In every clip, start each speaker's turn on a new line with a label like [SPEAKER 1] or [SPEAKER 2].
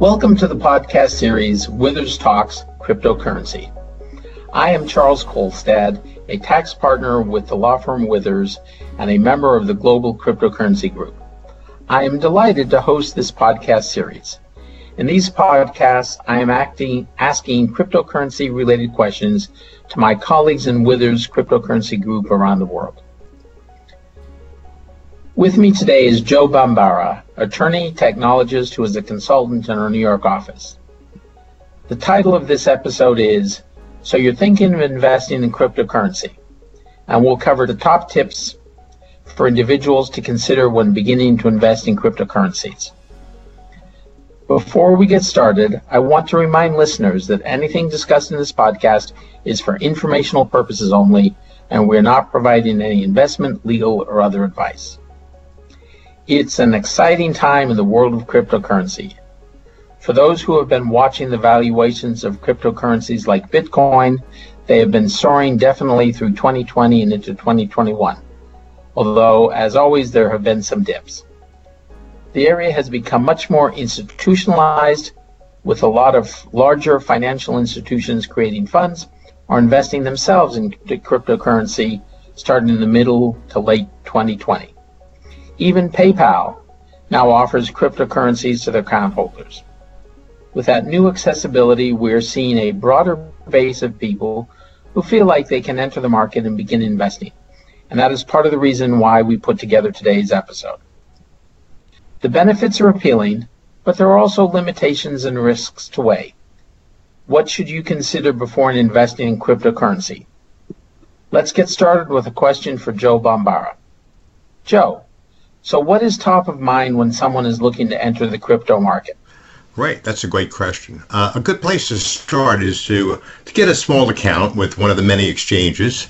[SPEAKER 1] Welcome to the podcast series Withers Talks Cryptocurrency. I am Charles Kolstad, a tax partner with the law firm Withers and a member of the Global Cryptocurrency Group. I am delighted to host this podcast series. In these podcasts, I am acting, asking cryptocurrency related questions to my colleagues in Withers Cryptocurrency Group around the world. With me today is Joe Bambara, attorney technologist who is a consultant in our New York office. The title of this episode is So You're Thinking of Investing in Cryptocurrency, and we'll cover the top tips for individuals to consider when beginning to invest in cryptocurrencies. Before we get started, I want to remind listeners that anything discussed in this podcast is for informational purposes only, and we're not providing any investment, legal, or other advice. It's an exciting time in the world of cryptocurrency. For those who have been watching the valuations of cryptocurrencies like Bitcoin, they have been soaring definitely through 2020 and into 2021 although, as always, there have been some dips. The area has become much more institutionalized, with a lot of larger financial institutions creating funds or investing themselves in cryptocurrency starting in the middle to late 2020. Even PayPal now offers cryptocurrencies to their account holders. With that new accessibility, we're seeing a broader base of people who feel like they can enter the market and begin investing and that is part of the reason why we put together today's episode. The benefits are appealing, but there are also limitations and risks to weigh. What should you consider before investing in cryptocurrency? Let's get started with a question for Joe Bambara. Joe, so what is top of mind when someone is looking to enter the crypto market?
[SPEAKER 2] Right, that's a great question. Uh, a good place to start is to, to get a small account with one of the many exchanges.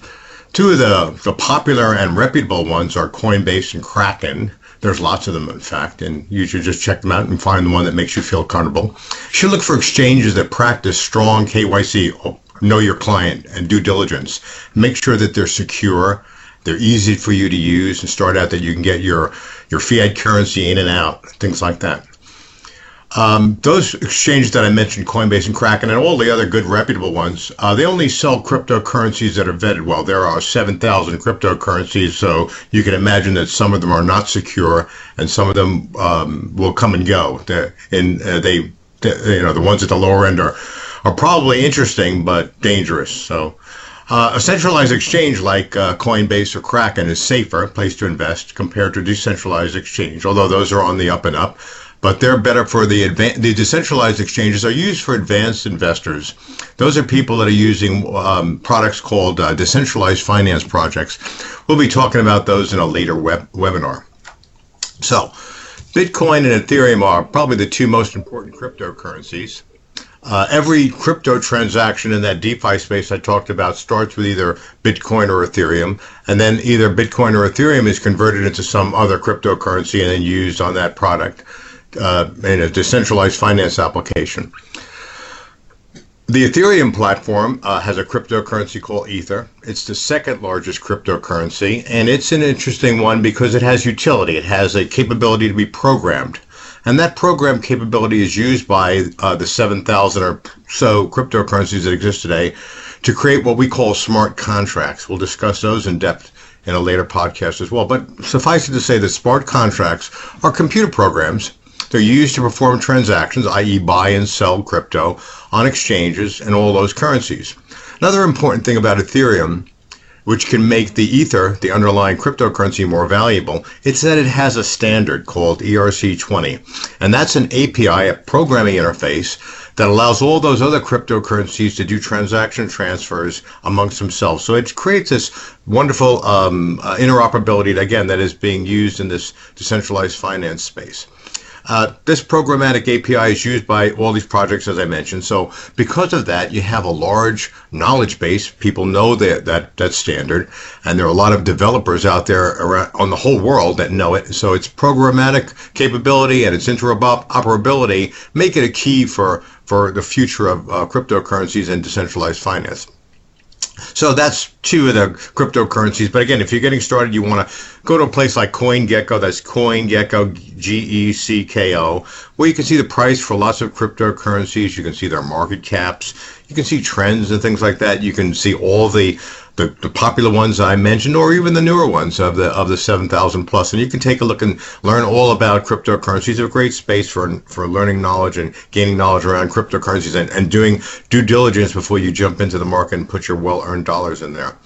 [SPEAKER 2] Two of the, the popular and reputable ones are Coinbase and Kraken. There's lots of them, in fact, and you should just check them out and find the one that makes you feel comfortable. You should look for exchanges that practice strong KYC, know your client, and due diligence. Make sure that they're secure, they're easy for you to use, and start out that you can get your, your fiat currency in and out, things like that. Um, those exchanges that I mentioned, Coinbase and Kraken, and all the other good reputable ones, uh, they only sell cryptocurrencies that are vetted well. There are 7,000 cryptocurrencies, so you can imagine that some of them are not secure, and some of them um, will come and go. And uh, they, they, you know, the ones at the lower end are are probably interesting but dangerous. So. Uh, a centralized exchange like uh, Coinbase or Kraken is safer place to invest compared to decentralized exchange, although those are on the up and up but they're better for the advanced. The decentralized exchanges are used for advanced investors. Those are people that are using um, products called uh, decentralized finance projects. We'll be talking about those in a later web- webinar. So, Bitcoin and Ethereum are probably the two most important cryptocurrencies. Uh, every crypto transaction in that DeFi space I talked about starts with either Bitcoin or Ethereum, and then either Bitcoin or Ethereum is converted into some other cryptocurrency and then used on that product uh, in a decentralized finance application. The Ethereum platform uh, has a cryptocurrency called Ether. It's the second largest cryptocurrency, and it's an interesting one because it has utility. It has a capability to be programmed. And that program capability is used by uh, the 7,000 or so cryptocurrencies that exist today to create what we call smart contracts. We'll discuss those in depth in a later podcast as well. But suffice it to say that smart contracts are computer programs they're used to perform transactions, i.e., buy and sell crypto on exchanges and all those currencies. Another important thing about Ethereum, which can make the Ether, the underlying cryptocurrency, more valuable, it's that it has a standard called ERC20. And that's an API, a programming interface, that allows all those other cryptocurrencies to do transaction transfers amongst themselves. So it creates this wonderful um, uh, interoperability, again, that is being used in this decentralized finance space. Uh, this programmatic API is used by all these projects, as I mentioned. So because of that, you have a large knowledge base. People know that that that standard, and there are a lot of developers out there around, on the whole world that know it. So its programmatic capability and its interoperability make it a key for for the future of uh, cryptocurrencies and decentralized finance. So that's two of the cryptocurrencies. But again, if you're getting started, you want to go to a place like CoinGecko. That's CoinGecko, G E C K O, where you can see the price for lots of cryptocurrencies. You can see their market caps. You can see trends and things like that. You can see all the the, the popular ones I mentioned, or even the newer ones of the of the 7,000 plus. And you can take a look and learn all about cryptocurrencies. They're a great space for for learning knowledge and gaining knowledge around cryptocurrencies and, and doing due diligence before you jump into the market and put your well-earned dollars in there.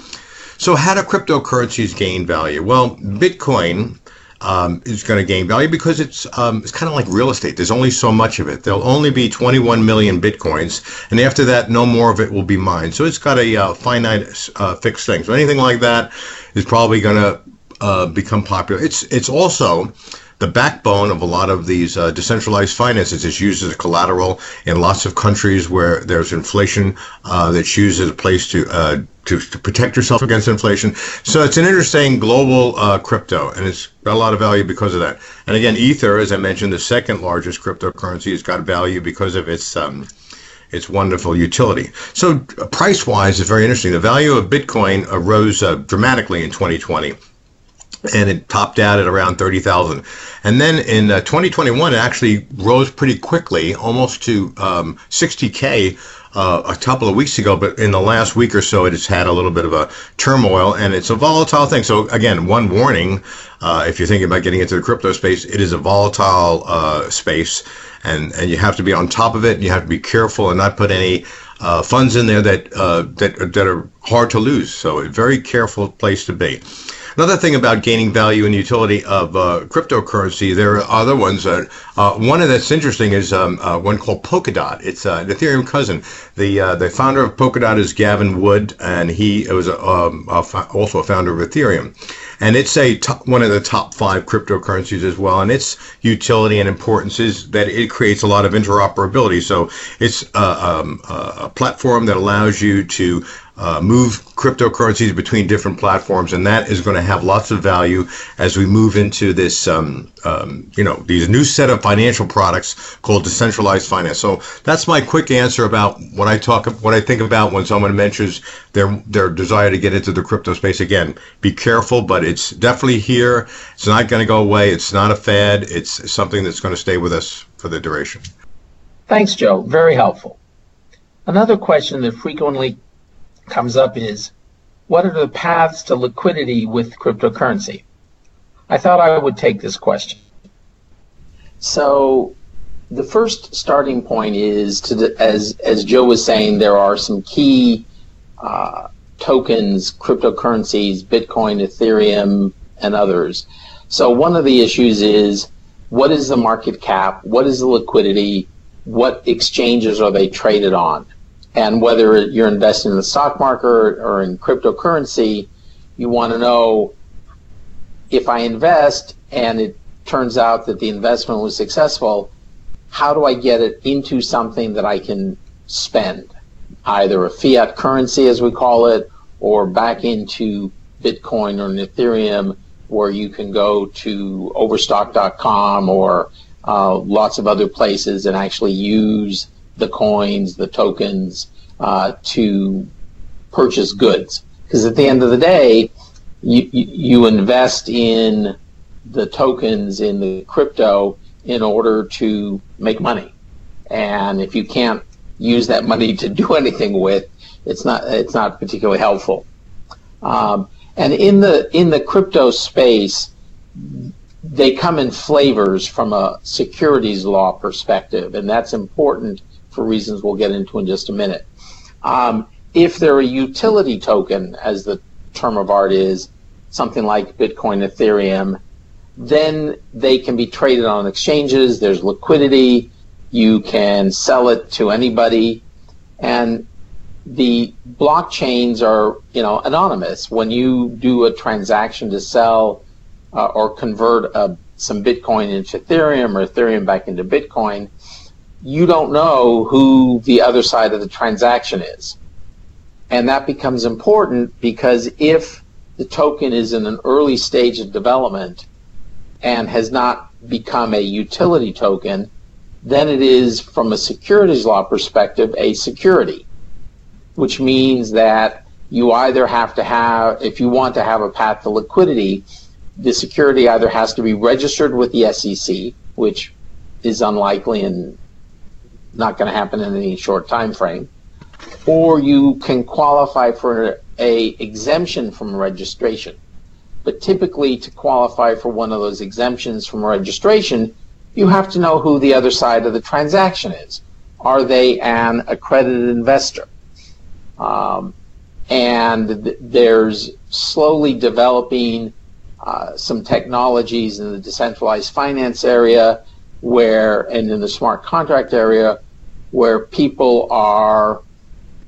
[SPEAKER 2] So, how do cryptocurrencies gain value? Well, Bitcoin um, is going to gain value because it's um, it's kind of like real estate. There's only so much of it. There'll only be 21 million bitcoins, and after that, no more of it will be mined. So it's got a uh, finite uh, fixed thing. So anything like that is probably going to uh, become popular. It's it's also the backbone of a lot of these uh, decentralized finances. It's used as collateral in lots of countries where there's inflation uh, that's used as a place to, uh, to, to protect yourself against inflation. So it's an interesting global uh, crypto, and it's got a lot of value because of that. And again, Ether, as I mentioned, the second largest cryptocurrency, has got value because of its um, its wonderful utility. So price wise, it's very interesting. The value of Bitcoin rose uh, dramatically in 2020 and it topped out at around 30,000. And then in uh, 2021, it actually rose pretty quickly, almost to um, 60K uh, a couple of weeks ago. But in the last week or so, it has had a little bit of a turmoil, and it's a volatile thing. So, again, one warning uh, if you're thinking about getting into the crypto space, it is a volatile uh, space, and, and you have to be on top of it, and you have to be careful and not put any uh, funds in there that, uh, that, that are hard to lose. So, a very careful place to be. Another thing about gaining value and utility of uh, cryptocurrency, there are other ones. That, uh, one that's interesting is um, uh, one called Polkadot. It's uh, an Ethereum cousin. The uh, the founder of Polkadot is Gavin Wood, and he was um, also a founder of Ethereum. And it's a one of the top five cryptocurrencies as well. And its utility and importance is that it creates a lot of interoperability. So it's uh, um, a platform that allows you to uh, move cryptocurrencies between different platforms, and that is going to have lots of value as we move into this, um, um, you know, these new set of financial products called decentralized finance. So that's my quick answer about what I talk, what I think about when someone mentions their their desire to get into the crypto space. Again, be careful, but it's definitely here. It's not going to go away. It's not a fad. It's something that's going to stay with us for the duration.
[SPEAKER 3] Thanks, Joe. Very helpful. Another question that frequently comes up is what are the paths to liquidity with cryptocurrency? I thought I would take this question.
[SPEAKER 1] So, the first starting point is to, as as Joe was saying, there are some key uh, tokens, cryptocurrencies, Bitcoin, Ethereum, and others. So, one of the issues is what is the market cap? What is the liquidity? What exchanges are they traded on? And whether you're investing in the stock market or in cryptocurrency, you want to know if I invest and it turns out that the investment was successful, how do I get it into something that I can spend? Either a fiat currency, as we call it, or back into Bitcoin or an Ethereum, where you can go to overstock.com or uh, lots of other places and actually use the coins, the tokens, uh, to purchase goods. Because at the end of the day, you, you invest in the tokens in the crypto in order to make money. And if you can't use that money to do anything with, it's not it's not particularly helpful. Um, and in the in the crypto space, they come in flavors from a securities law perspective, and that's important for reasons we'll get into in just a minute. Um, if they're a utility token, as the term of art is, something like Bitcoin, Ethereum, then they can be traded on exchanges. There's liquidity. You can sell it to anybody. And the blockchains are, you know, anonymous. When you do a transaction to sell uh, or convert uh, some Bitcoin into Ethereum or Ethereum back into Bitcoin, you don't know who the other side of the transaction is. And that becomes important because if the token is in an early stage of development and has not become a utility token, then it is, from a securities law perspective, a security, which means that you either have to have, if you want to have a path to liquidity, the security either has to be registered with the SEC, which is unlikely and not going to happen in any short time frame, or you can qualify for a exemption from registration. But typically, to qualify for one of those exemptions from registration, you have to know who the other side of the transaction is. Are they an accredited investor? Um, and th- there's slowly developing uh, some technologies in the decentralized finance area where and in the smart contract area where people are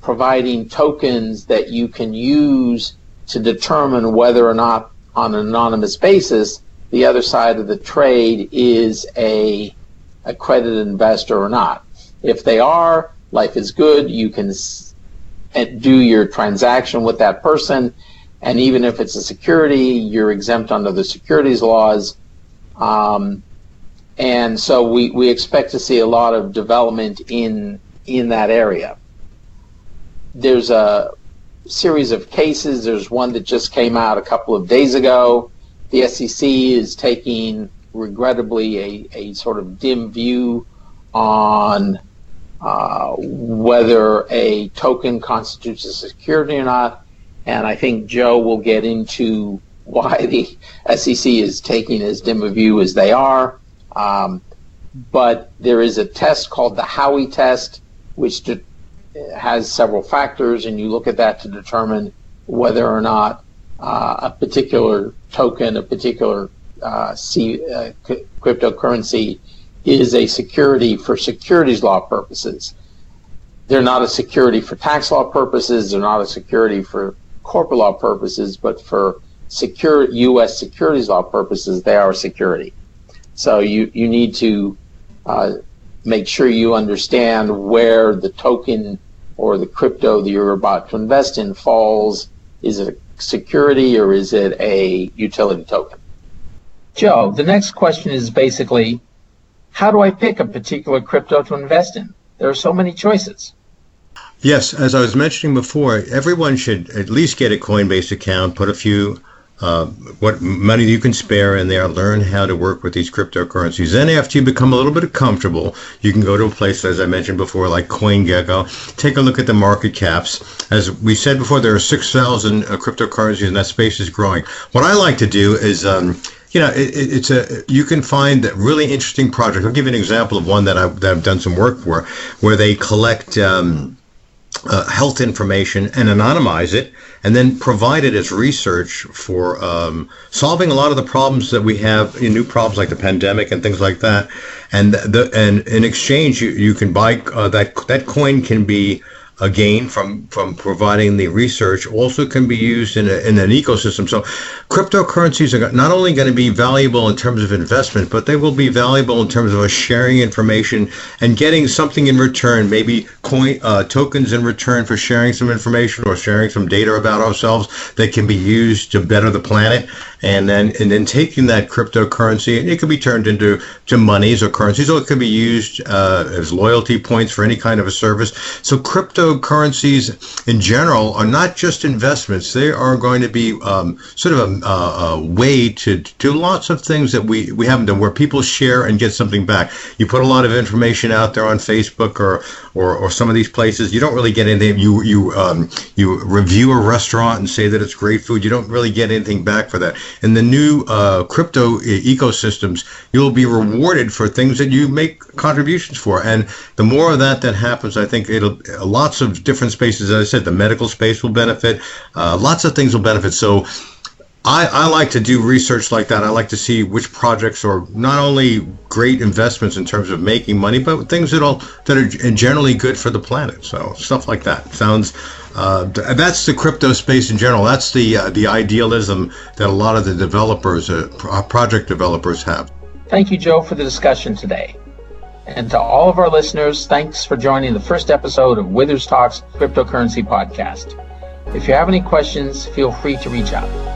[SPEAKER 1] providing tokens that you can use to determine whether or not on an anonymous basis the other side of the trade is a accredited investor or not if they are life is good you can do your transaction with that person. And even if it's a security, you're exempt under the securities laws. Um, and so we, we expect to see a lot of development in in that area. There's a series of cases. There's one that just came out a couple of days ago. The SEC is taking, regrettably, a, a sort of dim view on uh, whether a token constitutes a security or not. And I think Joe will get into why the SEC is taking as dim a view as they are. Um, but there is a test called the Howey test, which de- has several factors, and you look at that to determine whether or not uh, a particular token, a particular uh, C, uh, c- cryptocurrency is a security for securities law purposes. They're not a security for tax law purposes. They're not a security for corporate law purposes, but for secure U.S. securities law purposes, they are a security. So you, you need to uh, make sure you understand where the token or the crypto that you're about to invest in falls. Is it a security or is it a utility token?
[SPEAKER 3] Joe, the next question is basically how do I pick a particular crypto to invest in? There are so many choices.
[SPEAKER 2] Yes, as I was mentioning before, everyone should at least get a Coinbase account, put a few uh, what money you can spare in there, learn how to work with these cryptocurrencies. Then, after you become a little bit comfortable, you can go to a place, as I mentioned before, like CoinGecko, take a look at the market caps. As we said before, there are 6,000 uh, cryptocurrencies, and that space is growing. What I like to do is um, you know, it, it's a you can find really interesting projects. I'll give you an example of one that I've, that I've done some work for, where they collect um, uh, health information and anonymize it, and then provide it as research for um, solving a lot of the problems that we have, in new problems like the pandemic and things like that. And the and in exchange, you, you can buy uh, that that coin can be a gain from from providing the research also can be used in, a, in an ecosystem. So cryptocurrencies are not only going to be valuable in terms of investment, but they will be valuable in terms of sharing information and getting something in return, maybe coin uh, tokens in return for sharing some information or sharing some data about ourselves that can be used to better the planet. And then and then taking that cryptocurrency, and it can be turned into to monies or currencies, or it can be used uh, as loyalty points for any kind of a service. So crypto cryptocurrencies in general are not just investments. They are going to be um, sort of a, a, way to do lots of things that we, we haven't done, where people share and get something back. You put a lot of information out there on Facebook or, or, or some of these places. You don't really get anything. You you um, you review a restaurant and say that it's great food. You don't really get anything back for that. In the new uh, crypto ecosystems, you'll be rewarded for things that you make contributions for. And the more of that that happens, I think it'll lots lots of different spaces. As I said, the medical space will benefit. Uh, lots of things will benefit. So I, I, like to do research like that. I like to see which projects are not only great investments in terms of making money, but things that are that are generally good for the planet. So stuff like that sounds. Uh, that's the crypto space in general. That's the uh, the idealism that a lot of the developers, uh, project developers, have.
[SPEAKER 3] Thank you, Joe, for the discussion today. And to all of our listeners, thanks for joining the first episode of Withers Talks Cryptocurrency Podcast. If you have any questions, feel free to reach out.